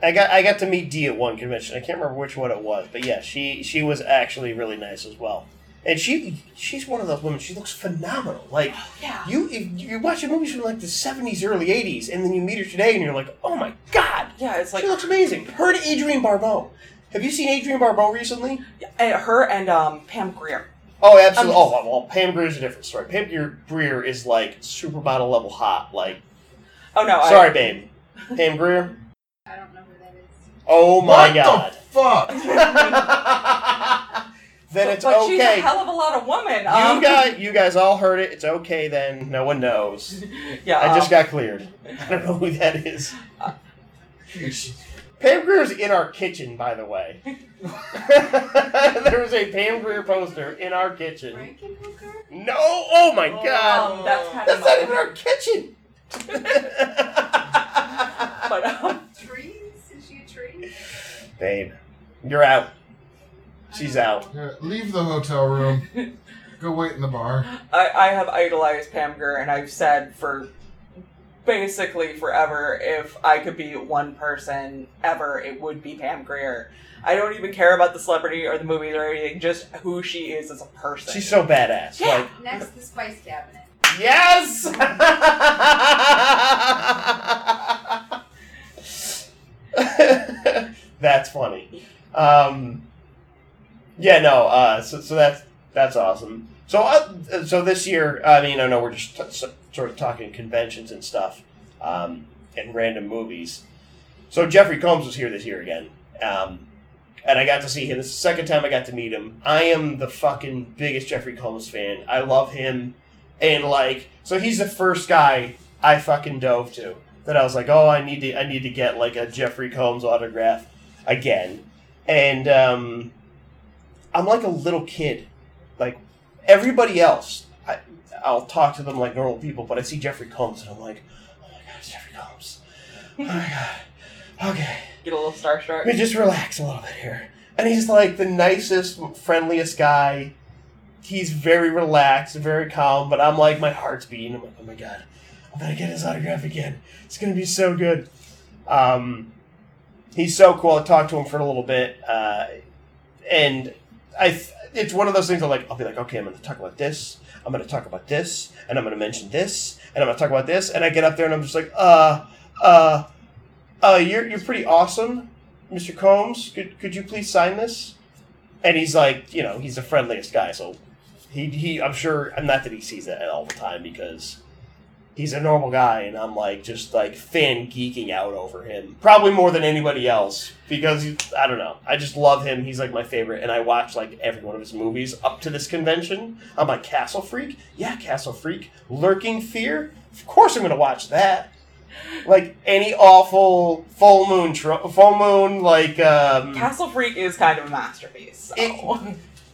I got I got to meet Dee at one convention. I can't remember which one it was, but yeah, she she was actually really nice as well. And she she's one of those women. She looks phenomenal. Like Yeah. you, if you're watching movies from like the '70s, early '80s, and then you meet her today, and you're like, oh my god, Yeah, it's like she looks amazing. Her and Adrienne Barbeau. Have you seen Adrienne Barbeau recently? uh, her and um, Pam Grier. Oh, absolutely. I'm oh, well, Pam Pam is a different story. Pam Grier, Grier is like supermodel level hot. Like, Oh no, I- sorry, babe. Pam Grier. I don't know who that is. Oh my what god. the fuck? then it's but she's a okay. hell of a lot of woman. You Um, guys, you guys all heard it. It's okay then. No one knows. yeah, I just um, got cleared. I don't know who that is. Pam Grier's in our kitchen, by the way. there was a Pam Greer poster in our kitchen. Frankenhooker? No! Oh my god! Um, that's kind That's of not even our kitchen! But um, Trees? Is she a tree? Babe, you're out. She's out. Yeah, leave the hotel room. Go wait in the bar. I, I have idolized Pam Grier, and I've said for basically forever, if I could be one person ever, it would be Pam Grier. I don't even care about the celebrity or the movies or anything, just who she is as a person. She's so badass. Yeah. Like, Next, the spice cabinet. yes! that's funny. Um, yeah, no. Uh, so, so that's that's awesome. So, uh, so this year, I mean, I know we're just t- sort of talking conventions and stuff, um, and random movies. So Jeffrey Combs was here this year again, um, and I got to see him. This is the second time I got to meet him. I am the fucking biggest Jeffrey Combs fan. I love him, and like, so he's the first guy I fucking dove to. That I was like, oh, I need to, I need to get like a Jeffrey Combs autograph again, and um, I'm like a little kid. Like everybody else, I, I'll talk to them like normal people, but I see Jeffrey Combs and I'm like, oh my god, it's Jeffrey Combs. Oh my god. Okay. Get a little starstruck. Let me just relax a little bit here. And he's like the nicest, friendliest guy. He's very relaxed, very calm, but I'm like, my heart's beating. I'm like, oh my god, I'm gonna get his autograph again. It's gonna be so good. Um, he's so cool. I talked to him for a little bit, uh, and I. It's one of those things. I'm like, I'll be like, okay, I'm gonna talk about this. I'm gonna talk about this, and I'm gonna mention this, and I'm gonna talk about this, and I get up there and I'm just like, uh, uh, uh, you're you're pretty awesome. Mr. Combs, could, could you please sign this? And he's like, you know, he's the friendliest guy, so he, he I'm sure, I'm not that he sees that all the time because he's a normal guy, and I'm like, just like fan geeking out over him. Probably more than anybody else because he, I don't know. I just love him. He's like my favorite, and I watch like every one of his movies up to this convention. I'm like, Castle Freak? Yeah, Castle Freak. Lurking Fear? Of course I'm going to watch that like any awful full moon tro- full moon like um Castle Freak is kind of a masterpiece. So.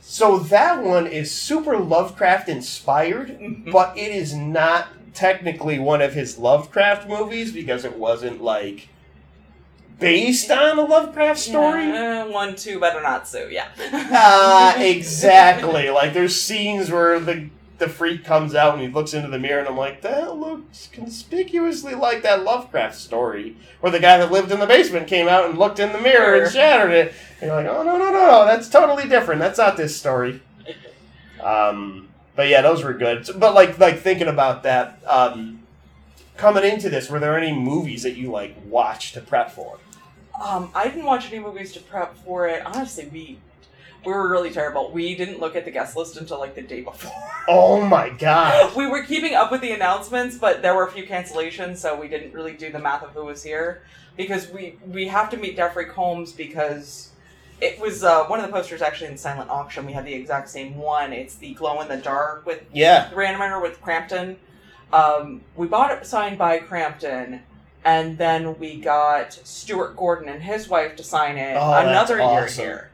so that one is super lovecraft inspired Mhm. but it is not technically one of his lovecraft movies because it wasn't like based on a lovecraft story Yeah, one, two, better not sue. Yeah. uh, exactly like there's scenes where the the freak comes out and he looks into the mirror and I'm like, that looks conspicuously like that Lovecraft story where the guy that lived in the basement came out and looked in the mirror and shattered it. And you're like, oh no no no no, that's totally different. That's not this story. Um, but yeah, those were good. But like like thinking about that, um, coming into this, were there any movies that you like watched to prep for? Um, I didn't watch any movies to prep for it. Honestly, we we were really terrible. We didn't look at the guest list until like the day before. Oh my god. we were keeping up with the announcements, but there were a few cancellations, so we didn't really do the math of who was here because we we have to meet Jeffrey Combs because it was uh, one of the posters actually in silent auction. We had the exact same one. It's the glow in the dark with Yeah. the Re-Animator with Crampton. Um, we bought it signed by Crampton, and then we got Stuart Gordon and his wife to sign it Oh, another year awesome. here.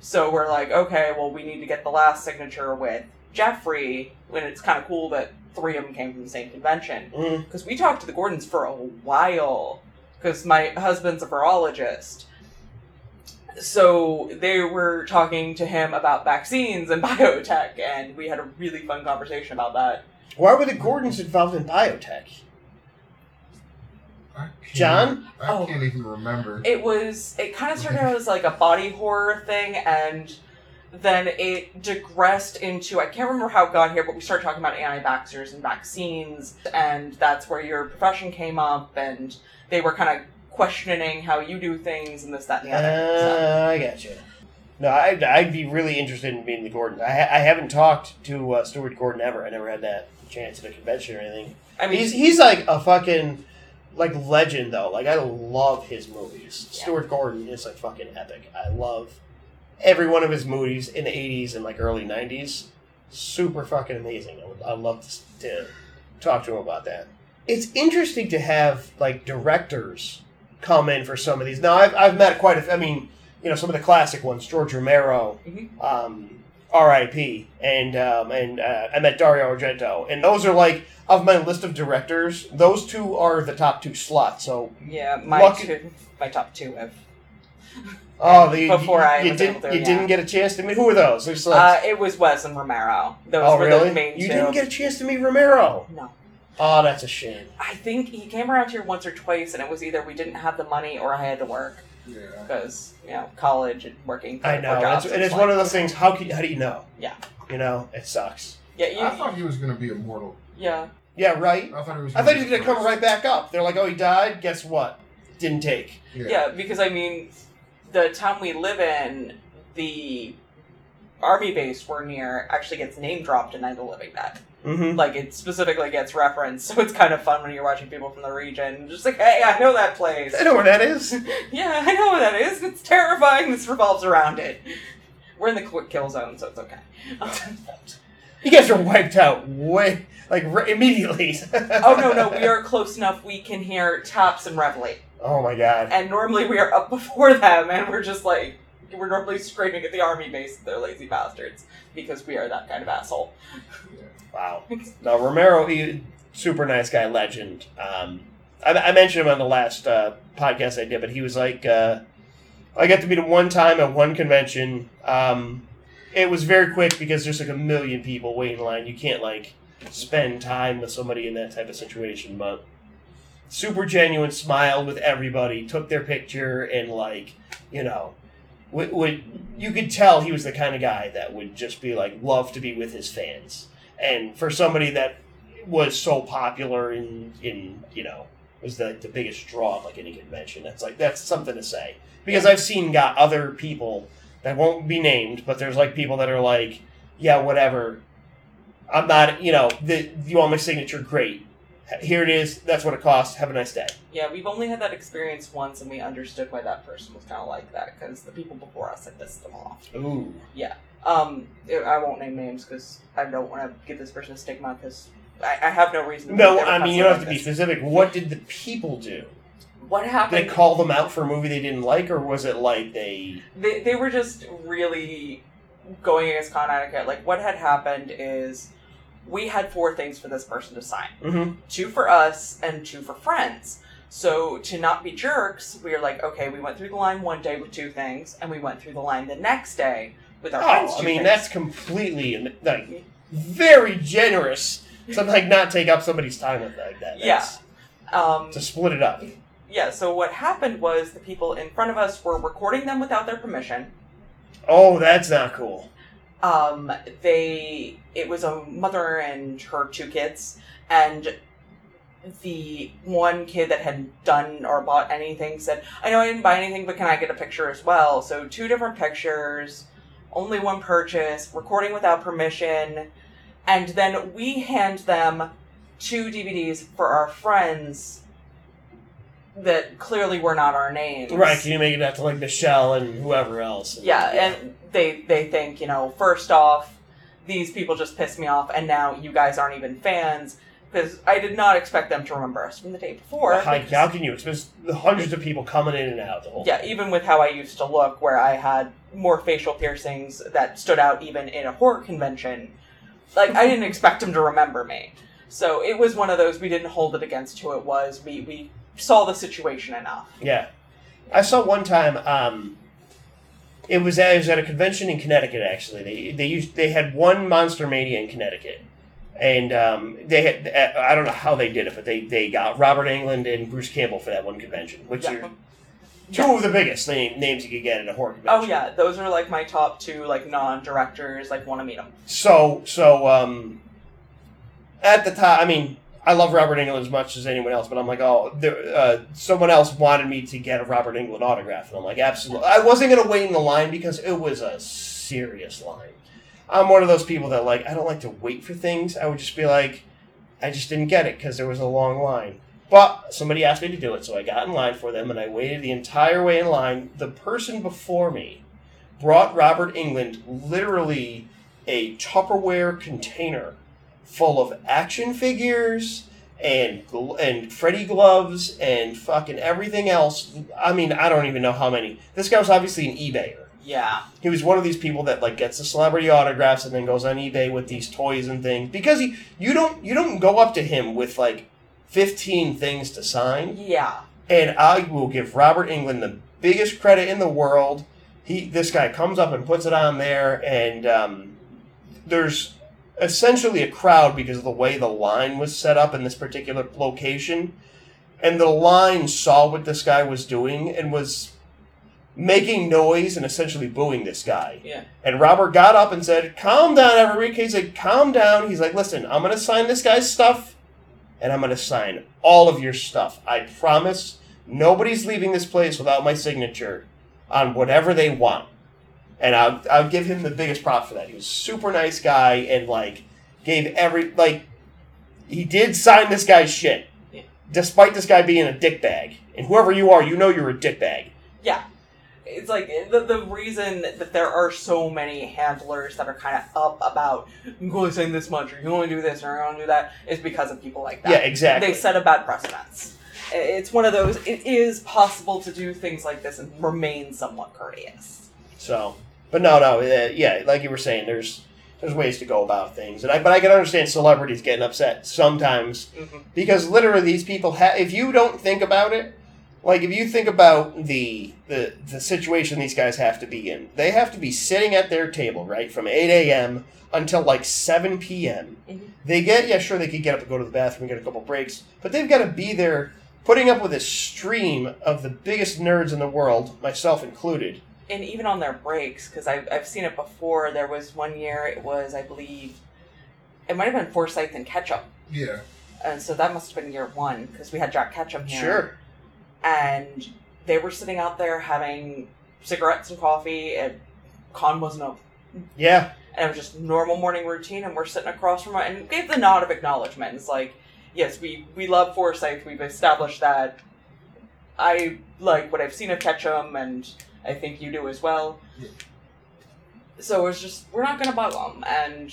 So we're like, okay, well, we need to get the last signature with Jeffrey, And it's kind of cool that three of them came from the same convention. Mm. Because we talked to the Gordons for a while, because my husband's a virologist. So they were talking to him about vaccines and biotech, and we had a really fun conversation about that. Why were the Gordons involved in biotech? I John? I Oh. can't even remember. It was, it kind of started out as like a body horror thing, and then it digressed into I can't remember how it got here, but we started talking about anti-vaxxers and vaccines, and that's where your profession came up, and they were kind of questioning how you do things and this, that, and the other. So, Uh, I got you. No, I'd, I'd be really interested in meeting the Gordon. I, ha- I haven't talked to uh, Stuart Gordon ever. I never had that chance at a convention or anything. I mean, He's he's like a fucking like legend though. Like I love his movies. Yeah. Stuart Gordon is like fucking epic. I love every one of his movies in the '80s and like early '90s. Super fucking amazing. I would, I'd love to, to talk to him about that. It's interesting to have like directors come in for some of these. Now I've I've met quite a. f- I mean, you know, some of the classic ones: George Romero, Mhm. um, R.I.P. and um, and uh, I met Dario Argento, and those are like of my list of directors. Those two are the top two slots. So yeah, my Lucky- two, my top two have. oh, the, Before you, I you didn't able to, you yeah. didn't get a chance to meet. Who are those? There's like, Uh, it was Wes and Romero. Those oh were really? the main You two. didn't get a chance to meet Romero. no. Oh, that's a shame. I think he came around here once or twice, and it was either we didn't have the money or I had to work Yeah. because you know college and working. I for know, jobs. it's, and it's one of those things. How can, how do you know? Yeah. you know, it sucks. Yeah, I thought he was going to be immortal. yeah. Yeah, right. I thought he was. I thought he was gonna come right back up. They're like, oh, he died. Guess what? Didn't take. Yeah. Yeah, because I mean, the town we live in, the army base we're near actually gets name dropped in Night of the Living Dead. Mm-hmm. Like it specifically gets referenced, so it's kind of fun when you're watching people from the region, just like, hey, I know that place. I know where that is. yeah, I know where that is. It's terrifying. This revolves around it. We're in the quick kill zone, so it's okay. You guys are wiped out way like r- immediately. oh no, no, we are close enough. We can hear taps and reveille, Oh my god. and normally we are up before them, and we're just like we're normally screaming at the army base they're lazy bastards because we are that kind of asshole. Wow. No, Romero, he super nice guy, legend. Um, I, I mentioned him on the last uh, podcast I did, but he was like, uh, I got to meet him one time at one convention. Um, it was very quick because there's like a million people waiting in line. You can't like spend time with somebody in that type of situation, but super genuine, smiled with everybody, took their picture, and like, you know, would, would you could tell he was the kind of guy that would just be like love to be with his fans and for somebody that was so popular in in you know was the, the biggest draw of like any convention that's like that's something to say. Because i've seen got other people that won't be named but there's like people that are like yeah whatever. I'm not you know the you want my signature? Great. Here it is. That's what it costs. Have a nice day. Yeah, we've only had that experience once, and we understood why that person was kind of like that because the people before us had pissed them off. ooh Um, I won't name names because I don't want to give this person a stigma because I, I have no reason. to no i mean you don't have to be specific what did the people do What did happened? they call them out for a movie they didn't like or was it like they they, they were just really going against con etiquette. Like what had happened is we had four things for this person to sign: mm-hmm. two for us and two for friends. So to not be jerks, we were like, okay, we went through the line one day with two things, and we went through the line the next day with our friends. Oh, I mean things. that's completely like very generous to like not take up somebody's time with like that. That's- um, To split it up. yeah. So what happened was the people in front of us were recording them without their permission. Oh, that's not cool. um, they it was a mother and her two kids and the one kid that had done or bought anything said i know i didn't buy anything but can i get a picture as well so two different pictures only one purchase recording without permission and then we hand them two dvds for our friends that clearly were not our names Right? Can you make it out to like Michelle and whoever else? yeah, and they they think you know first off, these people just pissed me off, and now you guys aren't even fans because I did not expect them to remember us from the day before. How, because- how can you? It's hundreds of people coming in and out the whole. yeah, even with how I used to look, where I had more facial piercings that stood out even in a horror convention, like I didn't expect him to remember me. So it was one of those we didn't hold it against who it was. We we saw the situation enough. Yeah. I saw one time. Um, it was, it was at a convention in Connecticut. Actually, they they used they had one Monster Mania in Connecticut, and um, they had I don't know how they did it, but they they got Robert Englund and Bruce Campbell for that one convention, which Yeah. are Two of the biggest name, names you could get at a horror convention. Oh yeah, those are like my top two like non-directors. Like want to meet them. So so um, at the time, I mean, I love Robert Englund as much as anyone else, but I'm like, oh, there, uh, someone else wanted me to get a Robert Englund autograph, and I'm like, absolutely. I wasn't gonna wait in the line because it was a serious line. I'm one of those people that like I don't like to wait for things. I would just be like, I just didn't get it because there was a long line. But somebody asked me to do it, so I got in line for them, and I waited the entire way in line. The person before me brought Robert Englund literally a Tupperware container full of action figures and gl- and Freddy gloves and fucking everything else. I mean, I don't even know how many. This guy was obviously an eBayer. Yeah. He was one of these people that like gets the celebrity autographs and then goes on eBay with these toys and things because he you don't you don't go up to him with like 15 things to sign Yeah. and I will give Robert Englund the biggest credit in the world. He this guy comes up and puts it on there and um, there's essentially a crowd because of the way the line was set up in this particular location and the line saw what this guy was doing and was making noise and essentially booing this guy. Yeah. And Robert got up and said, "Calm down, everybody." He's like, "Calm down." He's like, "Listen, I'm gonna sign this guy's stuff, and I'm gonna sign all of your stuff. I promise. Nobody's leaving this place without my signature on whatever they want." And I'll, I'll give him the biggest prop for that. He was a super nice guy and like gave every like he did sign this guy's shit, despite this guy being a dickbag. And whoever you are, you know you're a dickbag. It's like the, the reason that there are so many handlers that are kind of up about you only sign this much or you only do this or you only do that is because of people like that. Yeah, exactly. They set a bad precedence. It's one of those. It is possible to do things like this and remain somewhat courteous. So, but no, no, uh, yeah, like you were saying, there's there's ways to go about things, and I but I can understand celebrities getting upset sometimes Mm-hmm. because literally these people have. If you don't think about it, like if you think about the the the situation these guys have to be in, they have to be sitting at their table right from eight a.m. until like seven p.m. Mhm. They get yeah, sure they could get up and go to the bathroom and get a couple breaks, but they've got to be there. Putting up with a stream of the biggest nerds in the world, myself included, and even on their breaks, because I've, I've seen it before. There was one year, it was, I believe, it might have been Forsythe and Ketchum. Yeah. And so that must have been year one, because we had Jack Ketchum here. Sure. And they were sitting out there having cigarettes and coffee, and con wasn't open. Yeah. And it was just normal morning routine, and we're sitting across from it, and gave the nod of acknowledgement. It's like, yes, we, we love Forsythe, we've established that. I like what I've seen of Ketchum, and I think you do as well. Yeah. So it was just, we're not going to bug them. And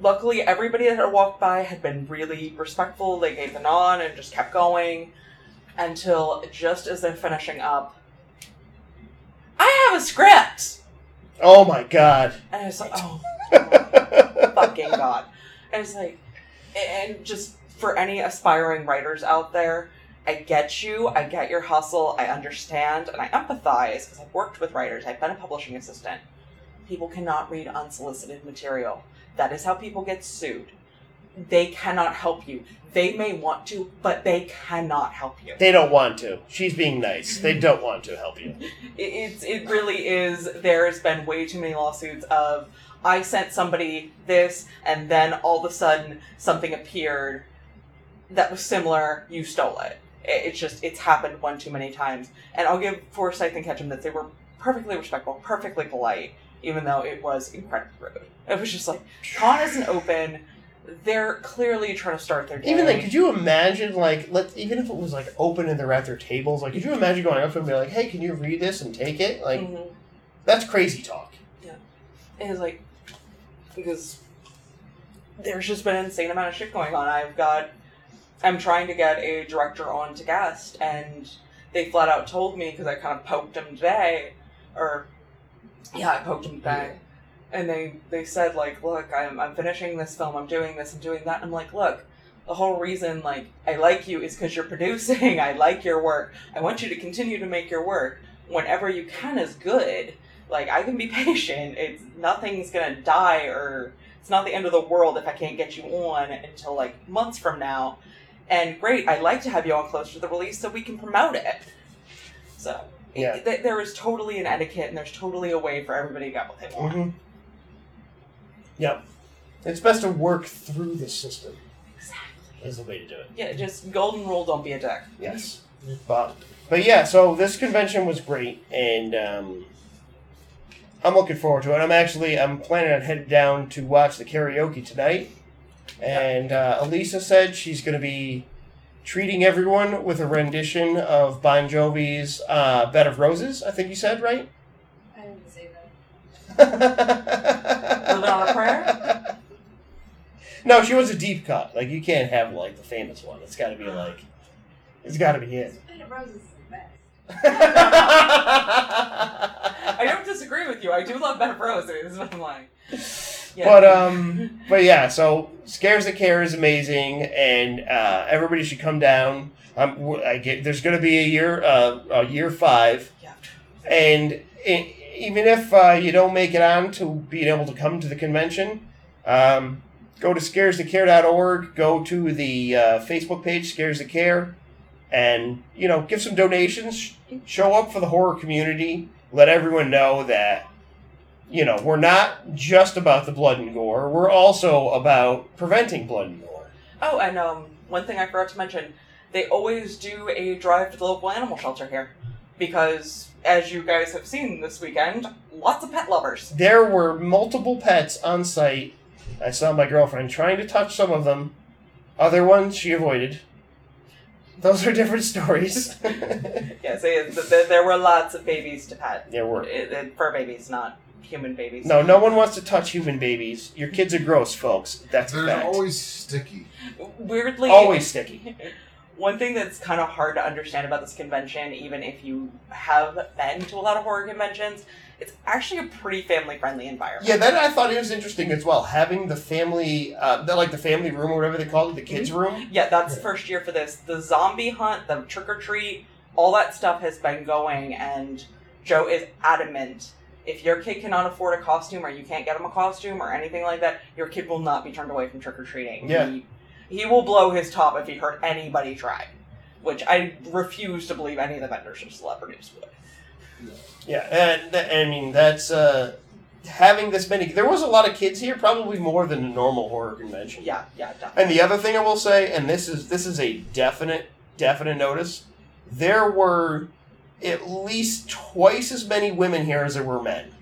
luckily, everybody that had walked by had been really respectful. They gave the nod and just kept going until just as they're finishing up, I have a script! Oh my god. And I was like, oh, fucking god. And it's like, and just for any aspiring writers out there, I get you, I get your hustle, I understand, and I empathize because I've worked with writers, I've been a publishing assistant. People cannot read unsolicited material. That is how people get sued. They cannot help you. They may want to, but they cannot help you. They don't want to. She's being nice. They don't want to help you. It, it's it really is. There's been way too many lawsuits of I sent somebody this, and then all of a sudden something appeared that was similar. You stole it. It- It's just it's happened one too many times. And I'll give Forsythe and Ketchum that they were perfectly respectful, perfectly polite, even though it was incredibly rude. It was just like con isn't open. They're clearly trying to start their day. Even like, could you imagine like let even if it was like open and they're at their tables, like could you imagine going up to them and be like, Hey, can you read this and take it? Like Mhm. that's crazy talk. Yeah, and it's like because there's just been an insane amount of shit going on. I've got I'm trying to get a director on to guest and they flat out told me because I kind of poked him today or yeah, I poked him today. And they they said like, look, I'm I'm finishing this film, I'm doing this, I'm doing that. I'm like, look, the whole reason like I like you is because you're producing. I like your work. I want you to continue to make your work. Whenever you can is good. Like I can be patient. It's nothing's gonna die or it's not the end of the world if I can't get you on until like months from now. And great, I'd like to have you on close to the release so we can promote it. So Yeah. Th- There is totally an etiquette, and there's totally a way for everybody to get what they want. hmm Yep. It's best to work through the system. Exactly. Is the way to do it. Yeah, just golden rule: don't be a dick. Yes. But but yeah, so this convention was great, and um, I'm looking forward to it. I'm actually I'm planning on heading down to watch the karaoke tonight, and uh, Elisa said she's going to be treating everyone with a rendition of Bon Jovi's uh, "Bed of Roses." I think you said right. I didn't say that. Living on a prayer? No, she was a deep cut. Like you can't have like the famous one. It's got to be like, it's got to be it. Bed of Roses is the best. I don't disagree with you. I do love Bed of Roses, but I'm like, yeah. But um, but yeah. So Scares That Care is amazing, and uh, everybody should come down. Um, w- I get there's going to be a year uh, a year five, yeah. and i even if uh, you don't make it on to being able to come to the convention, um, go to scaresthatcare.org. Go to the uh, Facebook page Scares That Care, and you know give some donations. Show up for the horror community. Let everyone know that you know, we're not just about the blood and gore. We're also about preventing blood and gore. Oh, and um, one thing I forgot to mention, they always do a drive to the local animal shelter here, because as you guys have seen this weekend, lots of pet lovers. There were multiple pets on site. I saw my girlfriend trying to touch some of them. Other ones she avoided. Those are different stories. Yes, it- th- th- there were lots of babies to pet. there were. It, it, fur babies, not human babies. No, no one wants to touch human babies. Your kids are gross, folks. That's They're fact. always sticky. Weirdly, Always sticky. One thing that's kind of hard to understand about this convention, even if you have been to a lot of horror conventions, it's actually a pretty family friendly environment. Yeah, that I thought it was interesting as well. Having the family, uh, the, like the family room or whatever they call it, the kids' room. Yeah, that's the first year for this. The zombie hunt, the trick or treat, all that stuff has been going, and Joe is adamant. If your kid cannot afford a costume, or you can't get him a costume, or anything like that, your kid will not be turned away from trick or treating. Yeah. He, he will blow his top if he heard anybody try. Which I refuse to believe any of the vendors or celebrities would. Yeah, and th- I mean that's uh, having this many. There was a lot of kids here, probably more than a normal horror convention. Yeah, yeah, definitely. And the other thing I will say, and this is this is a definite definite notice, there were at least twice as many women here as there were men.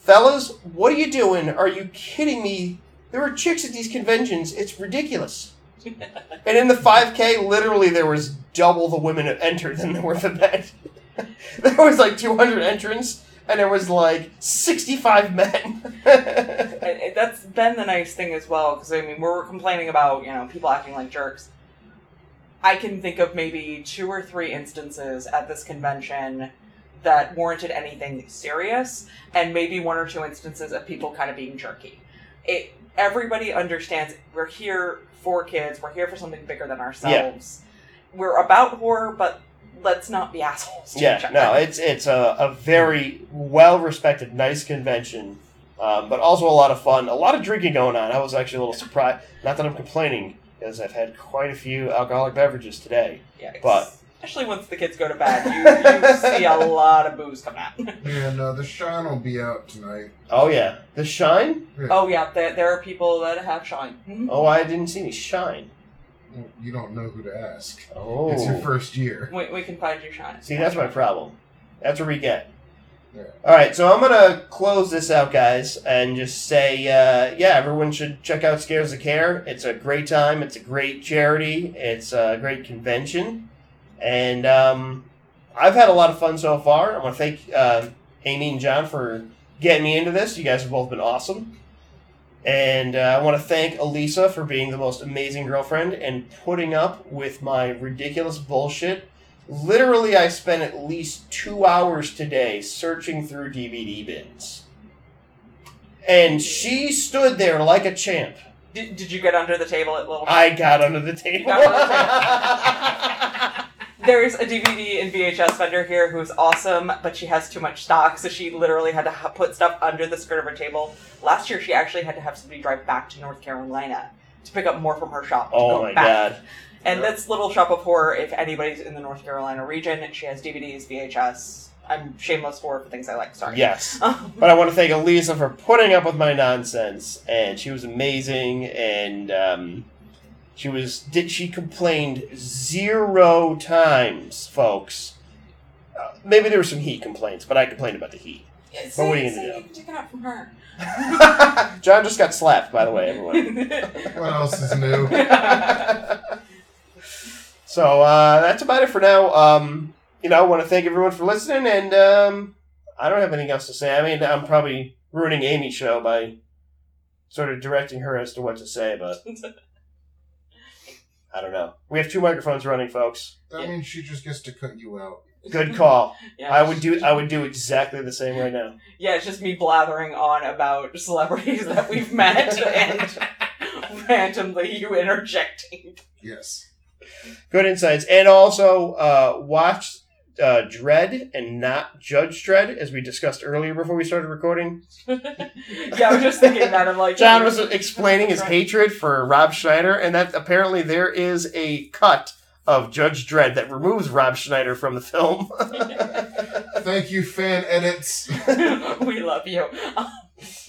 Fellas, what are you doing? Are you kidding me? There were chicks at these conventions. It's ridiculous. and in the 5K, literally there was double the women that entered than there were the men. there was like 200 entrants, and there was like 65 men. That's been the nice thing as well because I mean we're complaining about you know people acting like jerks. I can think of maybe two or three instances at this convention that warranted anything serious, and maybe one or two instances of people kind of being jerky. It everybody understands we're here for kids. We're here for something bigger than ourselves. We're about horror, but let's not be assholes. Yeah, no, it's it's a, a very well respected, nice convention, um, but also a lot of fun. A lot of drinking going on. I was actually a little surprised. Not that I'm complaining, because I've had quite a few alcoholic beverages today. Yeah, but- especially once the kids go to bed, you, you see a lot of booze come out. Yeah, uh, the shine will be out tonight. Oh yeah, the shine. Oh yeah, there, there are people that have shine. Oh, I didn't see any shine. You don't know who to ask. Oh, It's your first year. We, we can find you shine. see, that's my problem. That's where we get. Yeah. All right, so I'm gonna close this out, guys, and just say, uh, yeah, everyone should check out Scares That Care. It's a great time. It's a great charity. It's a great convention, and um, I've had a lot of fun so far. I want to thank uh, Amy and John for getting me into this. You guys have both been awesome, and uh, I want to thank Elisa for being the most amazing girlfriend and putting up with my ridiculous bullshit Literally, I spent at least two hours today searching through DVD bins. And she stood there like a champ. Did, did you get under the table at Little? I got under the table. There's a DVD and VHS vendor here who's awesome, but she has too much stock, so she literally had to ha- put stuff under the skirt of her table. Last year, she actually had to have somebody drive back to North Carolina to pick up more from her shop. oh my back. god. And Yeah. that's Little Shop of Horror. If anybody's in the North Carolina region, she has DVDs, VHS. I'm shameless for for things I like. Sorry. Yes. But I want to thank Elisa for putting up with my nonsense, and she was amazing. And um, she was did she complained zero times, folks. Uh, maybe there were some heat complaints, but I complained about the heat. Yeah, But what are you gonna do? You can take it out from her. John just got slapped, by the way, everyone. What else is new? so uh, that's about it for now. Um, you know, I want to thank everyone for listening, and um, I don't have anything else to say. I mean, I'm probably ruining Amy's show by sort of directing her as to what to say, but I don't know. We have two microphones running, folks. That Yeah. means she just gets to cut you out. Good call. yeah, I would do. I would do exactly the same right now. Yeah, it's just me blathering on about celebrities that we've met and randomly you interjecting. Yes. Good insights, and also uh, watch uh, Dredd and not Judge Dredd, as we discussed earlier before we started recording. yeah, I was just thinking that. I'm like, John was explaining his hatred for Rob Schneider, and that apparently there is a cut of Judge Dredd that removes Rob Schneider from the film. Thank you, fan edits. we love you.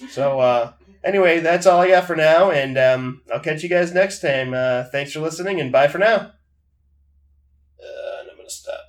so, uh, anyway, that's all I got for now, and um, I'll catch you guys next time. Uh, thanks for listening, and bye for now. Uh, and I'm gonna stop.